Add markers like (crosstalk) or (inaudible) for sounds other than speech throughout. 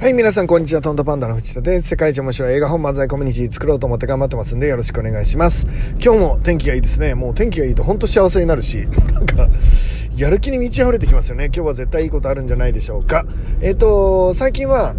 はい、皆さん、こんにちは。トントパンダの藤田です。世界一面白い映画本漫才コミュニティ作ろうと思って頑張ってますんで、よろしくお願いします。今日も天気がいいですね。もう天気がいいとほんと幸せになるし、(laughs) なんか、やる気に満ち溢れてきますよね。今日は絶対いいことあるんじゃないでしょうか。えっ、ー、と、最近は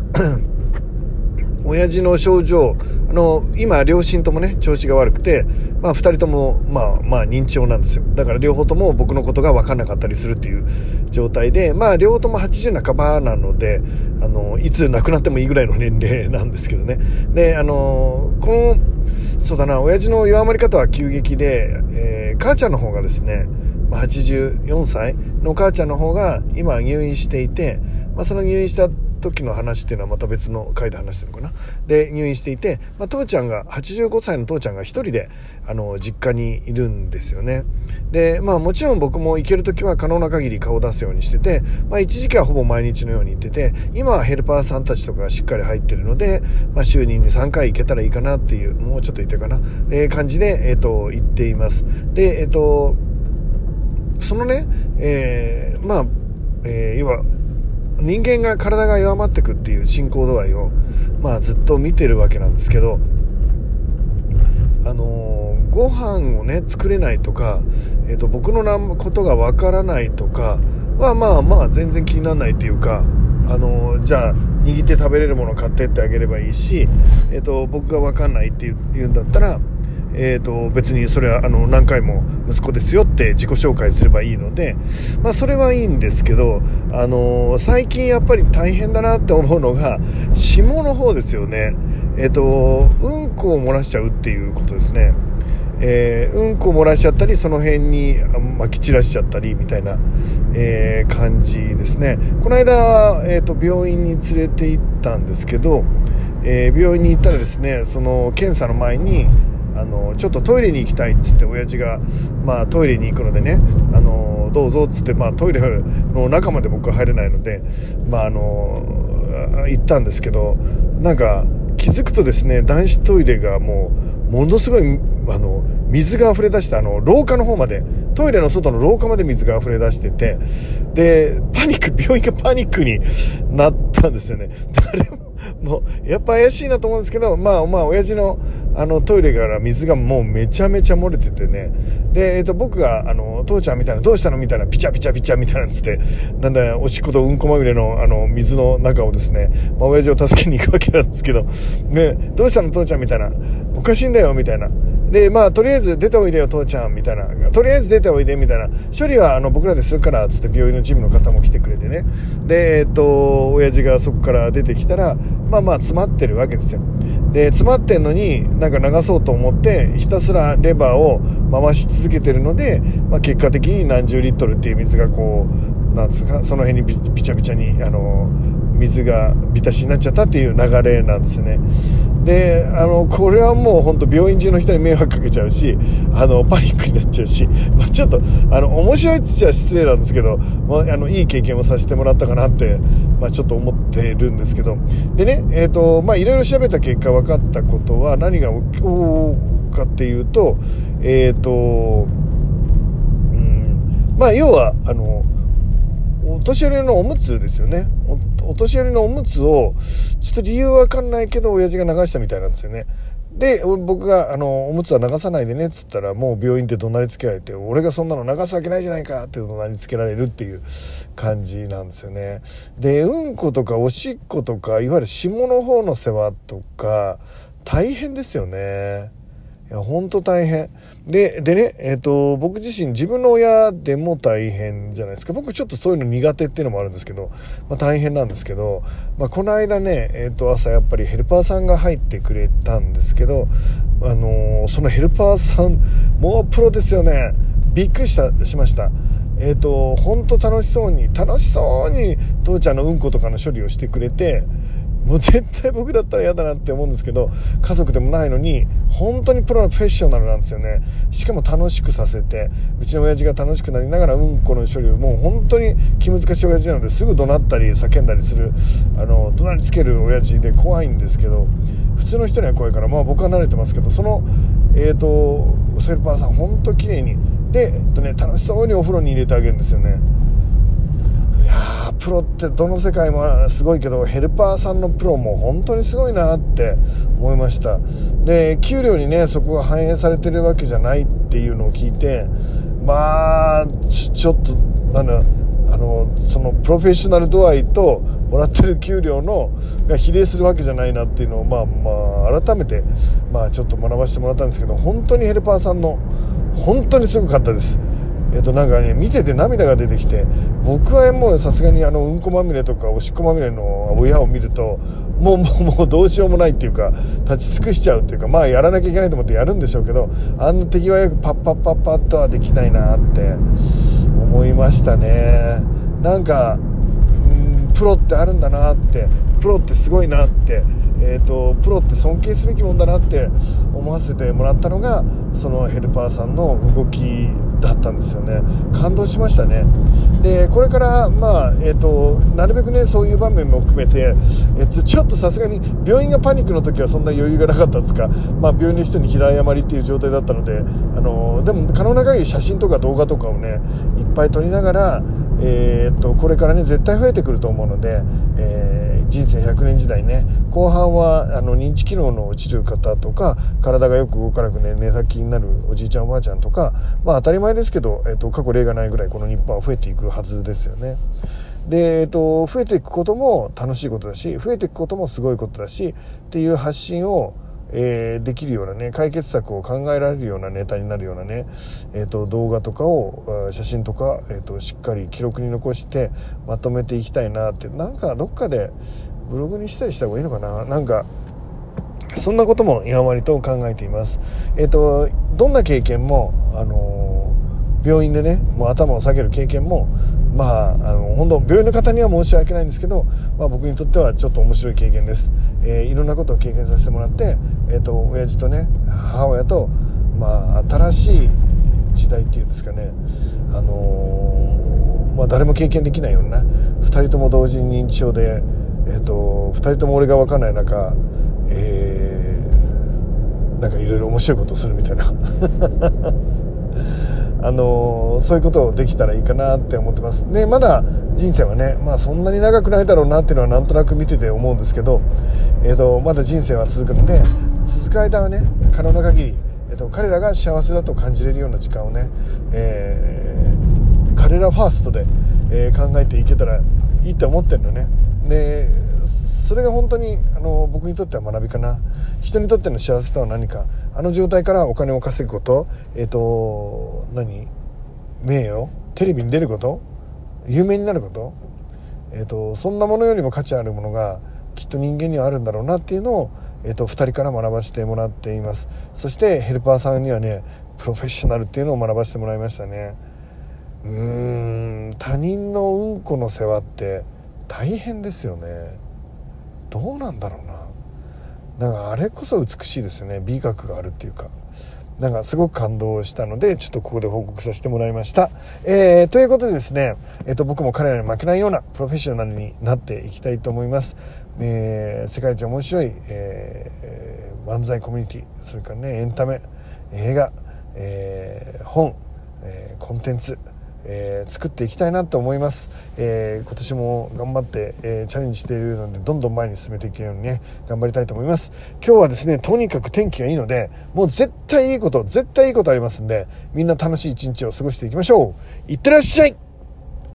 (clears throat) 親父の症状、あの、今、両親ともね、調子が悪くて、まあ、二人とも、まあ、まあ、認知症なんですよ。だから、両方とも僕のことが分かんなかったりするっていう状態で、まあ、両方とも80半ばなので、あの、いつ亡くなってもいいぐらいの年齢なんですけどね。で、あの、この、そうだな、親父の弱まり方は急激で、えー、母ちゃんの方がですね、84歳の母ちゃんの方が今入院していて、まあ、その入院した時の話っていうのはまた別の回で話してるのかな。で、入院していて、まあ、父ちゃんが、85歳の父ちゃんが一人で、あの、実家にいるんですよね。で、まあもちろん僕も行ける時は可能な限り顔を出すようにしてて、まあ一時期はほぼ毎日のように行ってて、今はヘルパーさんたちとかがしっかり入ってるので、まあ週に3回行けたらいいかなっていう、もうちょっと行ってるかな、えー、感じで、えっ、ー、と、行っています。で、えっ、ー、と、そのね、えー、まあ、えー、要は、人間が体が弱まってくっていう進行度合いを、まあ、ずっと見てるわけなんですけど、あのー、ご飯をね作れないとか、えーと、僕のことがわからないとかはまあまあ全然気にならないっていうか、あのー、じゃあ握って食べれるもの買ってってあげればいいし、えーと、僕がわかんないって言うんだったらえーと、別にそれはあの何回も息子ですよって自己紹介すればいいので、まあ、それはいいんですけど、あのー、最近やっぱり大変だなって思うのが下の方ですよね、えーと、うんこを漏らしちゃうっていうことですね。えー、うんこ漏らしちゃったりその辺にまき散らしちゃったりみたいな、えー、感じですねこの間、えーと病院に連れて行ったんですけど、えー、病院に行ったらですねその検査の前にあのちょっとトイレに行きたいっつって親父が、まあ、トイレに行くのでねあのどうぞっつって、まあ、トイレの中まで僕は入れないので、まあ、あの行ったんですけどなんか気づくとですね男子トイレがもうものすごいあの水が溢れ出してあの廊下の方までトイレの外の廊下まで水が溢れ出しててでパニック病院がパニックになったんですよね誰ももう、やっぱ怪しいなと思うんですけど、まあまあ、親父の、あの、トイレから水がもうめちゃめちゃ漏れててね。で、えっ、と、僕が、あの、父ちゃんみたいな、どうしたのみたいな、ピチャピチャピチャみたいなんつって、なんだおしっことうんこまみれの、あの、水の中をですね、まあ、親父を助けに行くわけなんですけど、ね、どうしたの父ちゃんみたいな、おかしいんだよ、みたいな。で、まあ、とりあえず出ておいでよ、父ちゃん、みたいな。とりあえず出ておいで、みたいな。処理は、あの、僕らでするからっ、つって病院のチームの方も来てくれてね。で、えっと、親父がそこから出てきたら、まあまあ、詰まってるわけですよ。で、詰まってんのに、なんか流そうと思って、ひたすらレバーを回し続けてるので、まあ、結果的に何十リットルっていう水がこう、なんですか、その辺にびちゃびちゃに、あの、水が浸しになっちゃったっていう流れなんですね。で、あの、これはもう本当病院中の人に迷惑かけちゃうし、あの、パニックになっちゃうし、(laughs) まあ、ちょっと、あの、面白いっちゃ失礼なんですけど、まあ、あの、いい経験をさせてもらったかなって、まあ、ちょっと思ってるんですけど、でね、えっ、と、まあ、いろいろ調べた結果分かったことは、何が起こかっていうと、えっ、ー、と、うん、まあ、要は、あの、お年寄りのおむつですよね。お年寄りのおむつをちょっと理由わかんないけど親父が流したみたいなんですよね。で僕があの「おむつは流さないでね」っつったらもう病院で怒鳴りつけられて俺がそんなの流すわけないじゃないかって怒鳴りつけられるっていう感じなんですよね。でうんことかおしっことかいわゆる下の方の世話とか大変ですよね。いや、ほんと大変。で、でね、えっ、ー、と、僕自身自分の親でも大変じゃないですか。僕ちょっとそういうの苦手っていうのもあるんですけど、まあ大変なんですけど、まあこの間ね、えっ、ー、と、朝やっぱりヘルパーさんが入ってくれたんですけど、あのー、そのヘルパーさん、もうプロですよね。びっくりした、しました。えっ、と、ほんと楽しそうに、楽しそうに父ちゃんのうんことかの処理をしてくれて、もう絶対僕だったら嫌だなって思うんですけど家族でもないのに本当にプロのフェッショナルなんですよね。しかも楽しくさせてうちの親父が楽しくなりながらうんこの処理をもう本当に気難しい親父なのですぐ怒鳴ったり叫んだりするあの怒鳴りつける親父で怖いんですけど普通の人には怖いからまあ僕は慣れてますけどそのえっ、ー、とセルパーさん本当綺麗にで、えっとね、楽しそうにお風呂に入れてあげるんですよね。プロってどの世界もすごいけどヘルパーさんのプロも本当にすごいなって思いましたで給料にねそこが反映されてるわけじゃないっていうのを聞いてまあちょっとなんだあのそのプロフェッショナル度合いともらってる給料のが比例するわけじゃないなっていうのを、まあまあ、改めて、まあ、ちょっと学ばせてもらったんですけど本当にヘルパーさんの本当にすごかったです。えっとなんかね見てて涙が出てきて僕はもうさすがにあのうんこまみれとかおしっこまみれの親を見るともうもうもうどうしようもないっていうか立ち尽くしちゃうっていうかまあやらなきゃいけないと思ってやるんでしょうけどあんな手際よくパッパッパッパッとはできないなって思いましたね。なんかプロってあるんだなってプロってすごいなって、えーと、プロって尊敬すべきもんだなって思わせてもらったのがそのヘルパーさんの動きだったんですよね。感動しましたね。でこれからまあえっ、ー、となるべくねそういう場面も含めて、えっと、ちょっとさすがに病院がパニックの時はそんな余裕がなかったですか、まあ、病院の人に平謝りっていう状態だったのであのでも可能な限り写真とか動画とかをねいっぱい撮りながらえー、っとこれからね絶対増えてくると思うので、えー、人生100年時代ね後半はあの認知機能の落ちる方とか体がよく動かなくね寝先になるおじいちゃんおばあちゃんとか、まあ、当たり前ですけど、えー、っと過去例がないぐらいこの日本は増えていくはずですよね。で、えっと、増えていくことも楽しいことだし増えていくこともすごいことだしっていう発信をえー、できるようなね解決策を考えられるようなネタになるようなね、えーと、動画とかを写真とか、えーと、しっかり記録に残してまとめていきたいなってなんかどっかでブログにしたりした方がいいのかな？なんかそんなこともやんわりと考えています。えっ、ー、とどんな経験もあの病院でねもう頭を下げる経験もまあ、あの本当病院の方には申し訳ないんですけど、まあ、僕にとってはちょっと面白い経験です、えー、いろんなことを経験させてもらって、えーと、親父とね母親と、まあ、新しい時代っていうんですかね、あのー、まあ、誰も経験できないような2人とも同時に認知症で、えーと、2人とも俺が分かんない中、えー、なんかいろいろ面白いことをするみたいな。(laughs) あのそういうことをできたらいいかなって思ってます。でまだ人生はね、まあ、そんなに長くないだろうなっていうのはなんとなく見てて思うんですけど、えーと、まだ人生は続くので続く間はね可能な限り、えーと、彼らが幸せだと感じれるような時間をね、えー、彼らファーストで、えー、考えていけたらいいって思ってるのね。でそれが本当にあの僕にとっては学びかな。人にとっての幸せとは何か。あの状態からお金を稼ぐこと。えっ、ー、と何？名誉？テレビに出ること？有名になること,、えーと、そんなものよりも価値あるものがきっと人間にはあるんだろうなっていうのを、えーと、2人から学ばせてもらっています。そしてヘルパーさんにはねプロフェッショナルっていうのを学ばせてもらいましたね。うん他人のうんこの世話って大変ですよね。どうなんだろうな。なんかあれこそ美しいですよね。美学があるっていうか。なんかすごく感動したのでちょっとここで報告させてもらいました、えー、ということでですね、えーと、僕も彼らに負けないようなプロフェッショナルになっていきたいと思います、えー、世界一面白い、えー、漫才コミュニティそれからねエンタメ映画、えー本、えーコンテンツえー、作っていきたいなと思います、えー、今年も頑張って、えー、チャレンジしているのでどんどん前に進めていけるようにね頑張りたいと思います。今日はですねとにかく天気がいいのでもう絶対いいこと絶対いいことありますんでみんな楽しい一日を過ごしていきましょう。いってらっしゃい!